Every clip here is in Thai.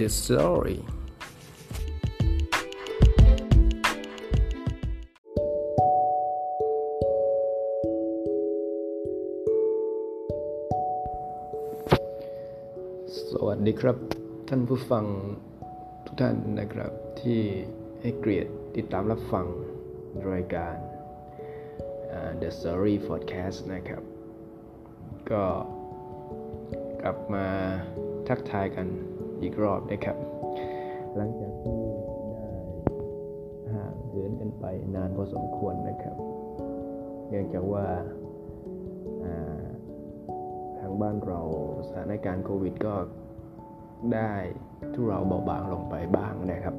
the story สวัสดีครับ ท่านผู้ฟังทุกท่านนะครับที่ให้เกียรติติดตามรับฟังรายการ The Story Podcast นะครับ ก็กลับมาทักทายกัน อีกรอบนะครับ หลังจากที่ได้ห่างเหินกันไปนานพอสมควรนะครับ เนื่องจากว่าทางบ้านเราสถานการณ์โควิดก็ได้ทุเราเบาบางลงไปบ้างนะครับ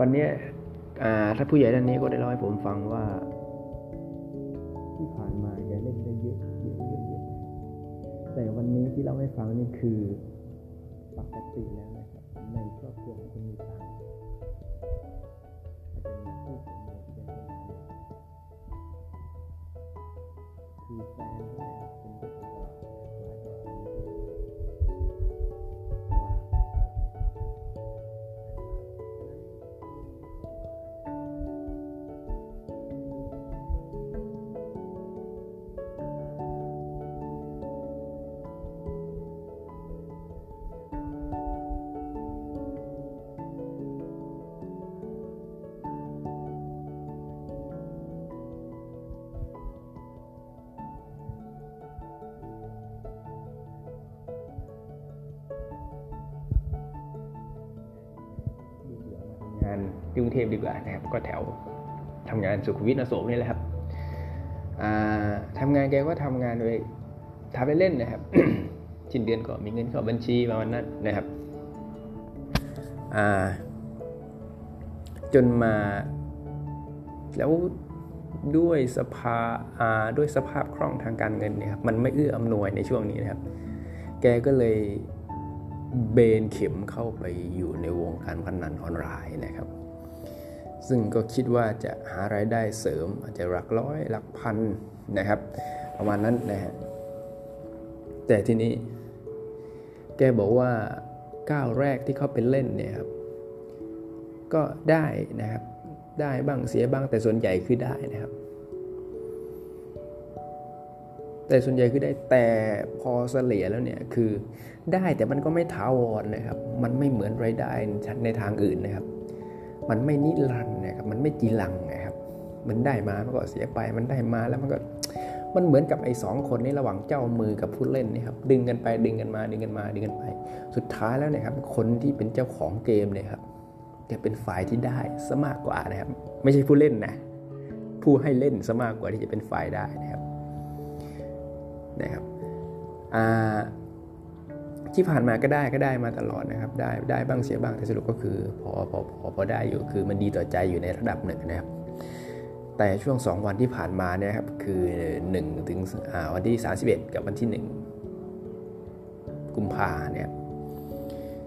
วันนี้ถ้าผู้ใหญ่ท่านนี้ก็ได้เล่าให้ผมฟังว่า ที่ผ่านมาแกเล่นได้เยอะเยอะเยอะเยอะแต่วันนี้ที่เล่าให้ฟังนี่คือปกติแล้วนะครับในครอบครัวของคนมีตังค์อาจจะมีผู้สมรสเป็นคนไทยคือแฟนเนี่ยเป็นานที่กรุงเทพดีกว่านะครับ ก็แถวทำงานสุขุมวิทอโศกนี่แหละครับทำงานแกก็ทำงานไปทำไปเล่นนะครับชิ้นเดือนก็มีเงินเข้าบัญชีประมาณนั้นนะครับจนมาแล้วด้วยสภาด้วยสภาพคล่องทางการเงินเนี่ยครับมันไม่เอื้ออำนวยในช่วงนี้นะครับ แกก็เลย เบนเข็มเข้าไปอยู่ในวงการพนันออนไลน์นะครับ ซึ่งก็คิดว่าจะหารายได้เสริมอาจจะหลักร้อยหลักพันนะครับ ประมาณนั้นนะฮะแต่ทีนี้ แกบอกว่าก้าวแรกที่เขาไปเล่นเนี่ยครับ ก็ได้นะครับ ได้บ้างเสียบ้างแต่ส่วนใหญ่คือได้นะครับ แต่ส่วนใหญ่คือได้แต่พอเสลี่ยแล้วเนี่ยคือได้แต่มันก็ไม่ถาวรนะครับ มันไม่เหมือนรายได้ในทางอื่นนะครับ มันไม่นิรันดร์นะครับมันไม่จีรังนะครับ มันได้มามันก็เสียไปมันได้มาแล้วมันก็มันเหมือนกับไอ้สองคนนี้ระหว่างเจ้ามือกับผู้เล่นนี่ครับดึงกันไปดึงกันมาดึงกันมาดึงกันไป สุดท้ายแล้วเนี่ยครับคนที่เป็นเจ้าของเกมเนี่ยครับจะเป็นฝ่ายที่ได้ซะมากกว่านะครับ ไม่ใช่ผู้เล่นนะผู้ให้เล่นซะมากกว่าที่จะเป็นฝ่ายได้นะครับ นะครับที่ผ่านมาก็ได้ก็ได้มาตลอดนะครับ ได้ได้บ้างเสียบ้างแต่สรุปก็คือพอพอพอพอได้อยู่คือมันดีต่อใจอยู่ในระดับหนึ่งนะครับแต่ช่วง 2 วันที่ผ่านมาเนี่ยครับคือ1ถึงวันที่ 31 กับวันที่ 1 กุมภาเนี่ย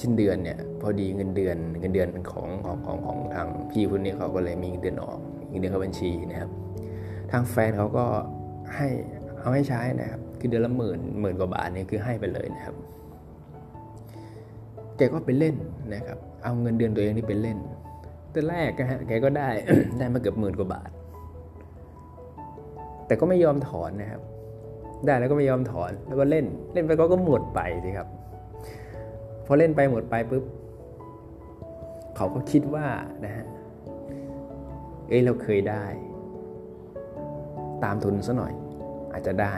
ชิ้นเดือนเนี่ยพอดีเงินเดือนเงินเดือนของของของของทางพี่คนนี้เขาก็เลยมีเงินเดือนออกเงินเดือนเข้าบัญชีนะครับ ทางแฟนเขาก็ให้ เอาให้ใช้นะครับ คือเดือนละหมื่นหมื่นกว่าบาทเนี่ยคือให้ไปเลยนะครับ แกก็ไปเล่นนะครับ เอาเงินเดือนตัวเองนี่ไปเล่น แต่แรกนะฮะแกก็ได้ได้มาเกือบหมื่นกว่าบาท แต่ก็ไม่ยอมถอนนะครับ ได้แล้วก็ไม่ยอมถอนแล้วก็เล่นเล่นไปก็ก็หมดไปสิครับพอเล่นไปหมดไปปุ๊บเขาก็คิดว่านะฮะเอ้ยเราเคยได้ ตามทุนซะหน่อย อาจจะได้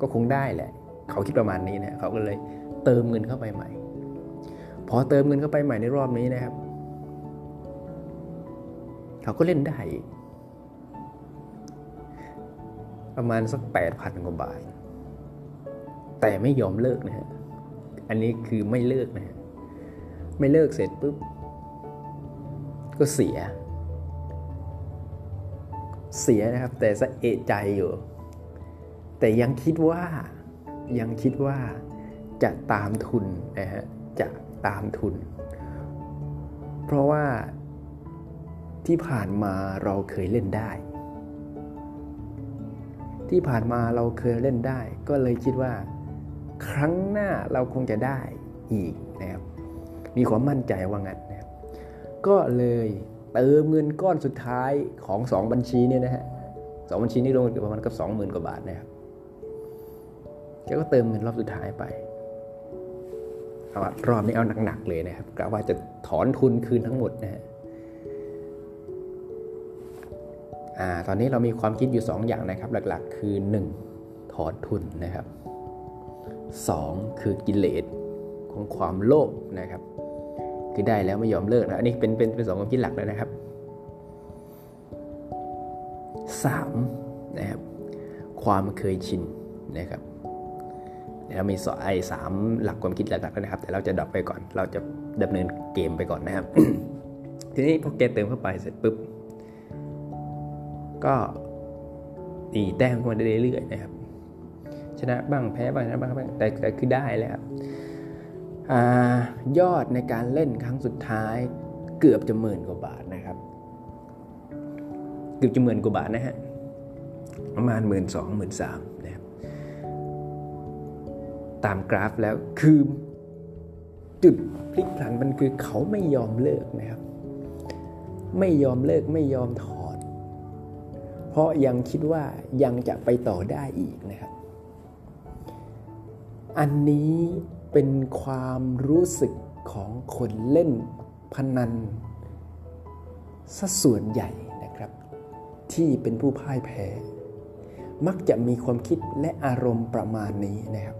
ก็คงได้แหละ เขาคิดประมาณนี้นะเขาก็เลยเติมเงินเข้าไปใหม่ พอเติมเงินเข้าไปใหม่ในรอบนี้นะครับ เขาก็เล่นได้ประมาณสักแปดพันกว่าบาท แต่ไม่ยอมเลิกนะฮะอันนี้คือไม่เลิกนะไม่เลิกเสร็จปุ๊บก็เสีย เสียนะครับ แต่สะเอะใจอยู่ แต่ยังคิดว่ายังคิดว่าจะตามทุนนะฮะจะตามทุน เพราะว่าที่ผ่านมาเราเคยเล่นได้ ที่ผ่านมาเราเคยเล่นได้ ก็เลยคิดว่า ครั้งหน้าเราคงจะได้อีกนะครับมีความมั่นใจว่างั้นนะครับก็เลย เติมเงินก้อนสุดท้ายของสองบัญชีเนี่ยนะฮะสองบัญชีนี้ลงประมาณกับสองหมื่นกว่าบาทนะครับแกก็เติมเงินรอบสุดท้ายไปเอารอบนี้เอาหนักๆเลยนะครับกะว่าจะถอนทุนคืนทั้งหมดนะฮะอ่าตอนนี้เรามีความคิดอยู่ 2 อย่างนะครับ หลักๆ คือ 1. ถอนทุนนะครับ 2 คือกิเลสของความโลภนะครับ คือได้แล้วไม่ยอมเลิกนะอันนี้เป็นเป็นเป็นสองความคิดหลักเลยนะครับ3นะครับความเคยชินนะครับเรามีสไอ้สามหลักความคิดหลักๆแล้วนะครับ แต่เราจะดับไปก่อน เราจะดำเนินเกมไปก่อนนะครับ ทีนี้พอเกเติมเข้าไปเสร็จปุ๊บ ก็ตีแต้มขึ้นมาเรื่อยๆนะครับ ชนะบ้างแพ้บ้างชนะบ้างแต่แต่คือได้แล้วครับ ยอดในการเล่นครั้งสุดท้ายเกือบจะหมื่นกว่าบาทนะครับ เกือบจะหมื่นกว่าบาทนะฮะประมาณหมื่นสองหมื่นสามนะครับตามกราฟแล้วคือจุดพลิกผันมันคือเขาไม่ยอมเลิกนะครับ ไม่ยอมเลิกไม่ยอมถอน เพราะยังคิดว่ายังจะไปต่อได้อีกนะครับ อันนี้ เป็นความรู้สึกของคนเล่นพนันสัส่วนใหญ่นะครับ ที่เป็นผู้พ่ายแพ้ มักจะมีความคิดและอารมณ์ประมาณนี้นะครับ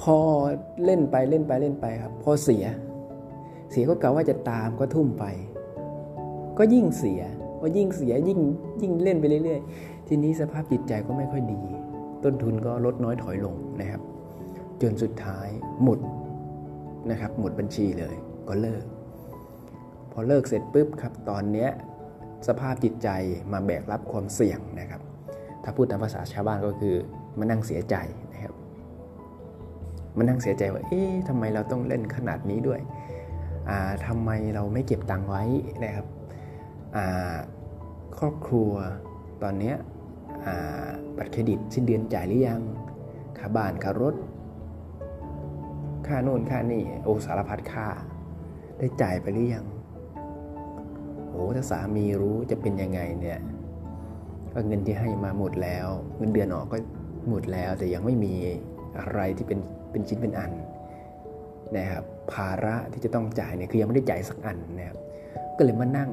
พอเล่นไปเล่นไปเล่นไปครับ พอเสีย เสียก็กล่าวว่าจะตามก็ทุ่มไป ก็ยิ่งเสียพอยิ่งเสียยิ่งยิ่งเล่นไปเรื่อย ๆ ทีนี้สภาพจิตใจก็ไม่ค่อยดี ต้นทุนก็ลดน้อยถอยลงนะครับ จนสุดท้ายหมดนะครับหมดบัญชีเลยก็เลิก พอเลิกเสร็จปุ๊บครับตอนเนี้ยสภาพจิตใจมาแบกรับความเสี่ยงนะครับ ถ้าพูดตามภาษาชาวบ้านก็คือมานั่งเสียใจนะครับมานั่งเสียใจว่าเอ๊ะทำไมเราต้องเล่นขนาดนี้ด้วยทำไมเราไม่เก็บตังค์ไว้นะครับครอบครัวตอนนี้บัตรเครดิตสิ้นเดือนจ่ายหรือยังค่าบ้านค่ารถ ค่าโน่นค่านี่โอสารพัดค่า ได้จ่ายไปหรือยังโอ้ถ้าสามีรู้จะเป็นยังไงเนี่ยก็เงินที่ให้มาหมดแล้ว เงินเดือนออกก็หมดแล้ว แต่ยังไม่มีอะไรที่เป็นเป็นชิ้นเป็นอันนะครับภาระที่จะต้องจ่ายเนี่ยคือยังไม่ได้จ่ายสักอันนะครับก็เลยมานั่ง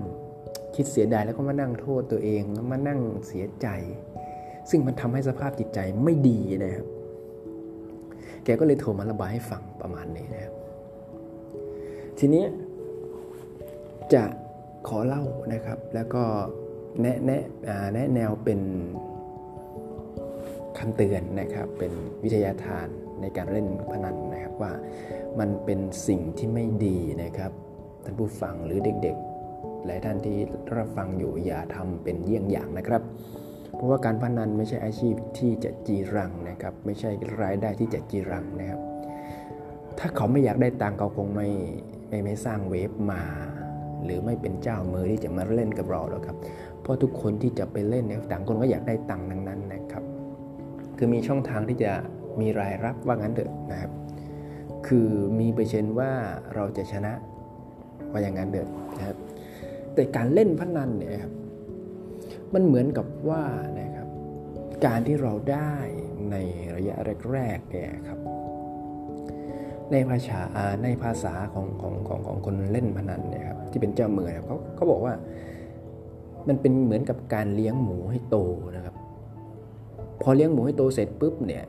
คิดเสียดายแล้วก็มานั่งโทษตัวเองแล้วมานั่งเสียใจ ซึ่งมันทำให้สภาพจิตใจไม่ดีนะครับ แกก็เลยโทรมาระบายให้ฟังประมาณนี้นะครับ ทีนี้จะขอเล่านะครับ แล้วก็แนะแนะแนะแนวเป็นคำเตือนนะครับ เป็นวิทยาทานในการเล่นพนันนะครับว่ามันเป็นสิ่งที่ไม่ดีนะครับท่านผู้ฟังหรือเด็กๆ หลายท่านที่รับฟังอยู่อย่าทำเป็นเยี่ยงอย่างนะครับ เพราะว่าการพนันไม่ใช่อาชีพที่จะจีรังนะครับ ไม่ใช่รายได้ที่จะจีรังนะครับ ถ้าเขาไม่อยากได้ตังเขาคงไม่ไม่ไม่สร้างเวฟมา หรือไม่เป็นเจ้ามือที่จะมาเล่นกับเราหรอกครับ เพราะทุกคนที่จะไปเล่นเนี่ยต่างคนก็อยากได้ตังค์นั้นนะครับ คือมีช่องทางที่จะมีรายรับว่างั้นเถอะนะครับ คือมีเปอร์เซ็นต์ว่าเราจะชนะว่าอย่างนั้นเถอะนะครับ แต่การเล่นพนันเนี่ยครับ มันเหมือนกับว่านะครับ การที่เราได้ในระยะแรกๆเนี่ยครับ ในภาษาในภาษาของของของของคนเล่นพนันเนี่ยครับที่เป็นเจ้ามือเขาเขาบอกว่า มันเป็นเหมือนกับการเลี้ยงหมูให้โตนะครับ พอเลี้ยงหมูให้โตเสร็จปุ๊บเนี่ย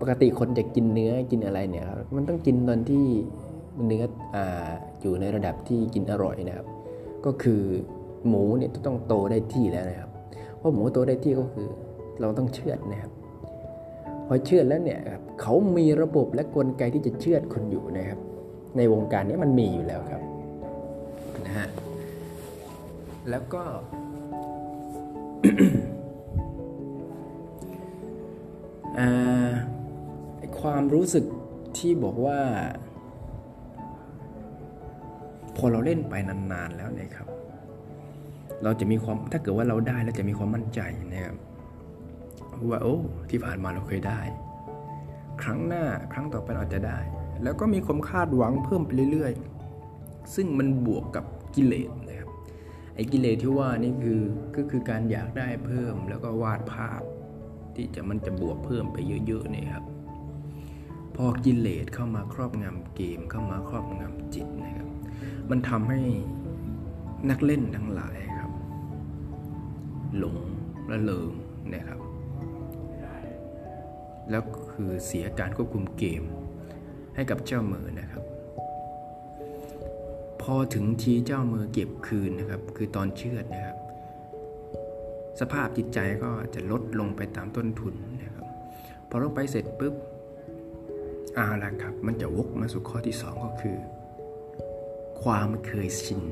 ปกติคนจะกินเนื้อกินอะไรเนี่ยครับมันต้องกินตอนที่เนื้อออยู่ในระดับที่กินอร่อยนะครับ ก็คือ หมูเนี่ยต้องโตได้ที่แล้วนะครับ เพราะหมูโตได้ที่ก็คือเราต้องเชือดนะครับ พอเชือดแล้วเนี่ยครับเขามีระบบและกลไกที่จะเชือดคนอยู่นะครับ ในวงการนี้มันมีอยู่แล้วครับนะฮะแล้วก็ ความรู้สึกที่บอกว่า พอเราเล่นไปนานๆแล้วเนี่ยครับ เราจะมีความถ้าเกิดว่าเราได้เราจะมีความมั่นใจนะครับว่าโอ้ที่ผ่านมาเราเคยได้ ครั้งหน้าครั้งต่อไปเราจะได้ แล้วก็มีความคาดหวังเพิ่มไปเรื่อยๆ ซึ่งมันบวกกับกิเลสนะครับไอ้กิเลสที่ว่านี่คือก็คือการอยากได้เพิ่มแล้วก็วาดภาพ ที่จะมันจะบวกเพิ่มไปเยอะๆนี่ครับ พอกิเลสเข้ามาครอบงำเกมเข้ามาครอบงำจิตนะครับ มันทำให้นักเล่นทั้งหลาย หลงละเลงนะครับ แล้วคือเสียการควบคุมเกมให้กับเจ้ามือนะครับ พอถึงทีเจ้ามือเก็บคืนนะครับ คือตอนเชื่อดนะครับ สภาพจิตใจก็จะลดลงไปตามต้นทุนนะครับ พอลงไปเสร็จปุ๊บเอาละครับ มันจะวกมาสู่ข้อที่สองก็คือ ความเคยชิน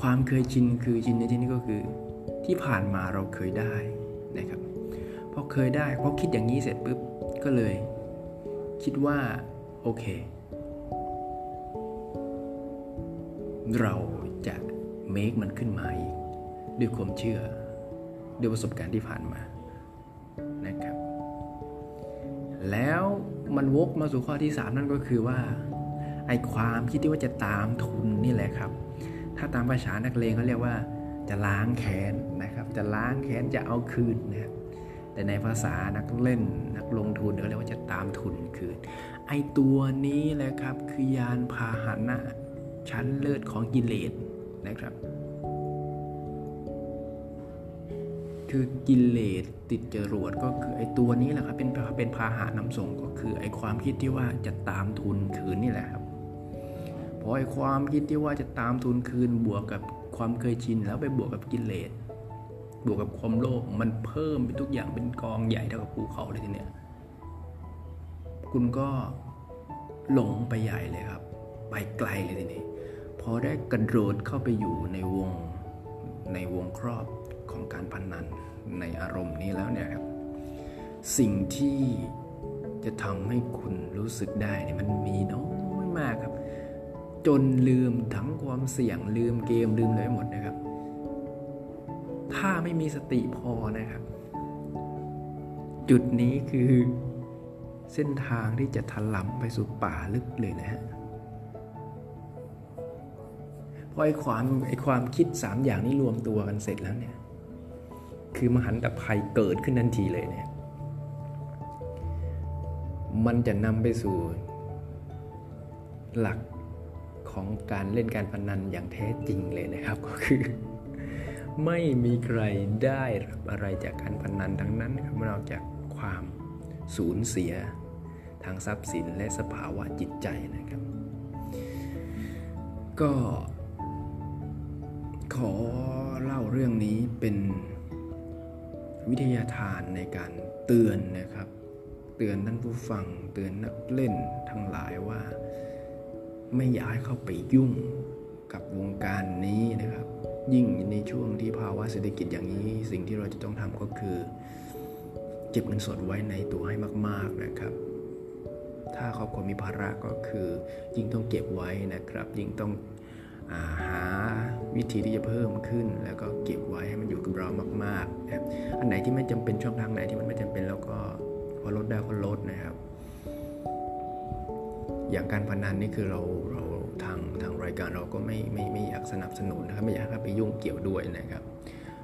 ความเคยชินคือชินในที่นี้ก็คือ ที่ผ่านมาเราเคยได้นะครับพอเคยได้พอคิดอย่างนี้เสร็จปุ๊บก็เลย คิดว่าโอเค เราจะเมคมันขึ้นมาอีกด้วยความเชื่อ ด้วยประสบการณ์ที่ผ่านมานะครับ แล้วมันวกมาสู่ข้อที่ 3 นั่นก็คือว่าไอความคิดที่ว่าจะตามทุนนี่แหละครับ ถ้าตามภาษานักเลงเขาเรียกว่า จะล้างแค้นนะครับ จะล้างแค้นจะเอาคืนนะครับแต่ในภาษานักเล่นนักลงทุนเขาเรียกว่าจะตามทุนคืน ไอตัวนี้แหละครับคือยานพาหนะชั้นเลิศของกิเลสนะครับ คือกิเลสติดจรวดก็คือไอตัวนี้แหละครับเป็นเป็นพาหะนำส่งก็คือไอความคิดที่ว่าจะตามทุนคืนนี่แหละครับพอไอความคิดที่ว่าจะตามทุนคืนบวกกับ ความเคยชินแล้วไปบวกกับกิเลสบวกกับความโลภมันเพิ่มไปทุกอย่างเป็นกองใหญ่เท่ากับภูเขาเลยทีเนี้ยคุณก็หลงไปใหญ่เลยครับ ไปไกลเลยทีนี้พอได้กระโดดเข้าไปอยู่ในวงในวงครอบของการพันนันในอารมณ์นี้แล้วเนี่ยครับ สิ่งที่จะทำให้คุณรู้สึกได้เนี่ยมันมีน้อยมากครับ จนลืมทั้งความเสี่ยงลืมเกมลืมเลยหมดนะครับ ถ้าไม่มีสติพอนะครับ จุดนี้คือเส้นทางที่จะถลำไปสู่ป่าลึกเลยนะฮะพอไอ้ความไอ้ความคิดสามอย่างนี้รวมตัวกันเสร็จแล้วเนี่ย คือมหันตภัยเกิดขึ้นทันทีเลยเนี่ย มันจะนำไปสู่หลัก ของการเล่นการพนันอย่างแท้จริงเลยนะครับก็คือ ไม่มีใครได้รับอะไรจากการพนันทั้งนั้นครับนอกจากความสูญเสียทางทรัพย์สินและสภาวะจิตใจนะครับ ก็ ขอเล่าเรื่องนี้เป็นวิทยาทานในการเตือนนะครับ เตือนท่านผู้ฟัง เตือนนักเล่นทั้งหลายว่า ไม่อยากให้เข้าไปยุ่งกับวงการนี้นะครับ ยิ่งในช่วงที่ภาวะเศรษฐกิจอย่างนี้ สิ่งที่เราจะต้องทำก็คือ เก็บเงินสดไว้ในตัวให้มาก ๆนะครับ ถ้าครอบครัวมีภาระก็คือ ยิ่งต้องเก็บไว้นะครับ ยิ่งต้องอาหาวิธีที่จะเพิ่มขึ้น แล้วก็เก็บไว้ให้มันอยู่กับเรามากๆนะครับอันไหนที่ไม่จำเป็นช่องทางไหนที่มันไม่จำเป็นแล้วก็พอลดได้ก็ลดนะครับ อย่างการพนันนี่คือเราเราทางทางรายการเราก็ไม่ไม่ไม่อยากสนับสนุนนะครับไม่อยากให้ไปยุ่งเกี่ยวด้วยนะครับ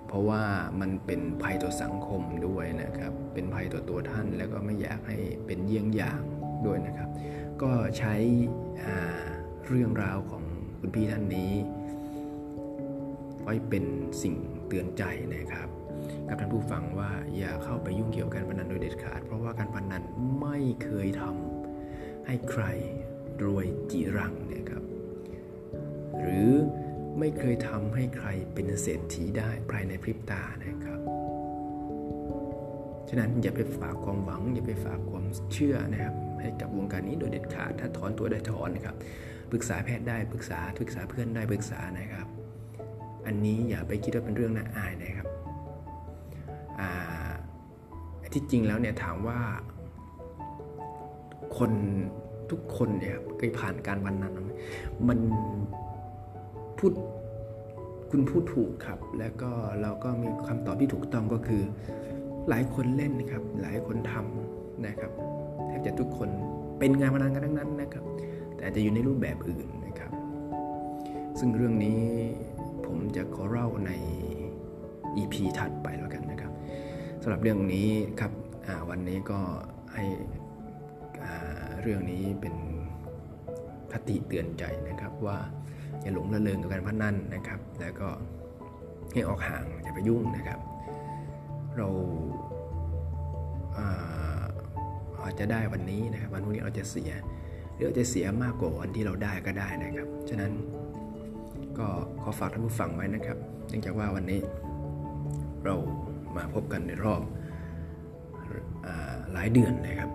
เพราะว่ามันเป็นภัยต่อสังคมด้วยนะครับ เป็นภัยต่อตัวท่านแล้วก็ไม่อยากให้เป็นเยี่ยงอย่างด้วยนะครับ ก็ใช้เรื่องราวของคุณพี่ท่านนี้ ไว้เป็นสิ่งเตือนใจนะครับกับท่านผู้ฟังว่าอย่าเข้าไปยุ่งเกี่ยวกับการพนันโดยเด็ดขาด เพราะว่าการพนันไม่เคยทำ ให้ใครรวยจีรังนะครับ หรือไม่เคยทำให้ใครเป็นเศรษฐีได้ภายในพริบตานะครับ ฉะนั้นอย่าไปฝากความหวัง อย่าไปฝากความเชื่อนะครับ ให้กับวงการนี้โดยเด็ดขาด ถ้าถอนตัวได้ถอนนะครับปรึกษาแพทย์ได้ปรึกษาปรึกษาเพื่อนได้ปรึกษานะครับ อันนี้อย่าไปคิดว่าเป็นเรื่องน่าอายนะครับที่จริงแล้วเนี่ยถามว่า คนทุกคนเนี่ยเคยผ่านการวันนั้น มันพูดคุณพูดถูกครับ แล้วก็เราก็มีคำตอบที่ถูกต้องก็คือ หลายคนเล่นนะครับ หลายคนทำนะครับแทบจะทุกคนเป็นงานพนันกันทั้งนั้นนะครับ แต่อาจจะอยู่ในรูปแบบอื่นนะครับ ซึ่งเรื่องนี้ผมจะขอเล่าใน EP ถัดไปแล้วกันนะครับสำหรับเรื่องนี้ครับวันนี้ก็ให้ เรื่องนี้เป็นคติเตือนใจนะครับว่าอย่าหลงระเริงกับการพนันนะครับ แล้วก็ให้ออกห่างอย่าไปยุ่งนะครับ เราอาจจะได้วันนี้นะครับวันพรุ่งนี้เราจะเสียหรือจะเสียมากกว่าวันที่เราได้ก็ได้นะครับ ฉะนั้นก็ขอฝากท่านผู้ฟังไว้นะครับ เนื่องจากว่าวันนี้เรามาพบกันในรอบหลายเดือนนะครับ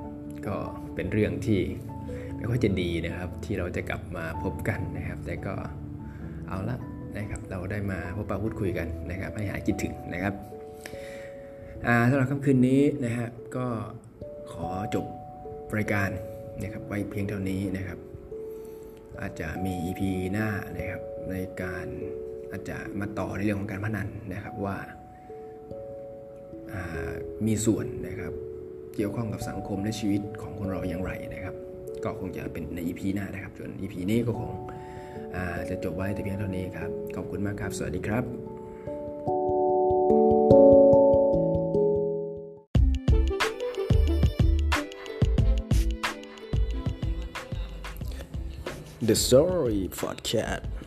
ก็เป็นเรื่องที่ไม่ค่อยจะดีนะครับ ที่เราจะกลับมาพบกันนะครับ แต่ก็เอาละนะครับเราได้มาพบปะพูดคุยกันนะครับให้หายคิดถึงนะครับสำหรับค่ำคืนนี้นะครับก็ขอจบรายการนะครับไว้เพียงเท่านี้นะครับ อาจจะมี EP หน้านะครับในการอาจจะมาต่อในเรื่องของการพนันนะครับว่ามีส่วนนะครับ เกี่ยวข้องกับสังคมและชีวิตของคนเราอย่างไรนะครับ ก็คงจะเป็นใน EP หน้านะครับส่วน EP นี้ก็คงจะจบไว้แต่เพียงเท่านี้ครับ ขอบคุณมากครับ สวัสดีครับ The Story Podcast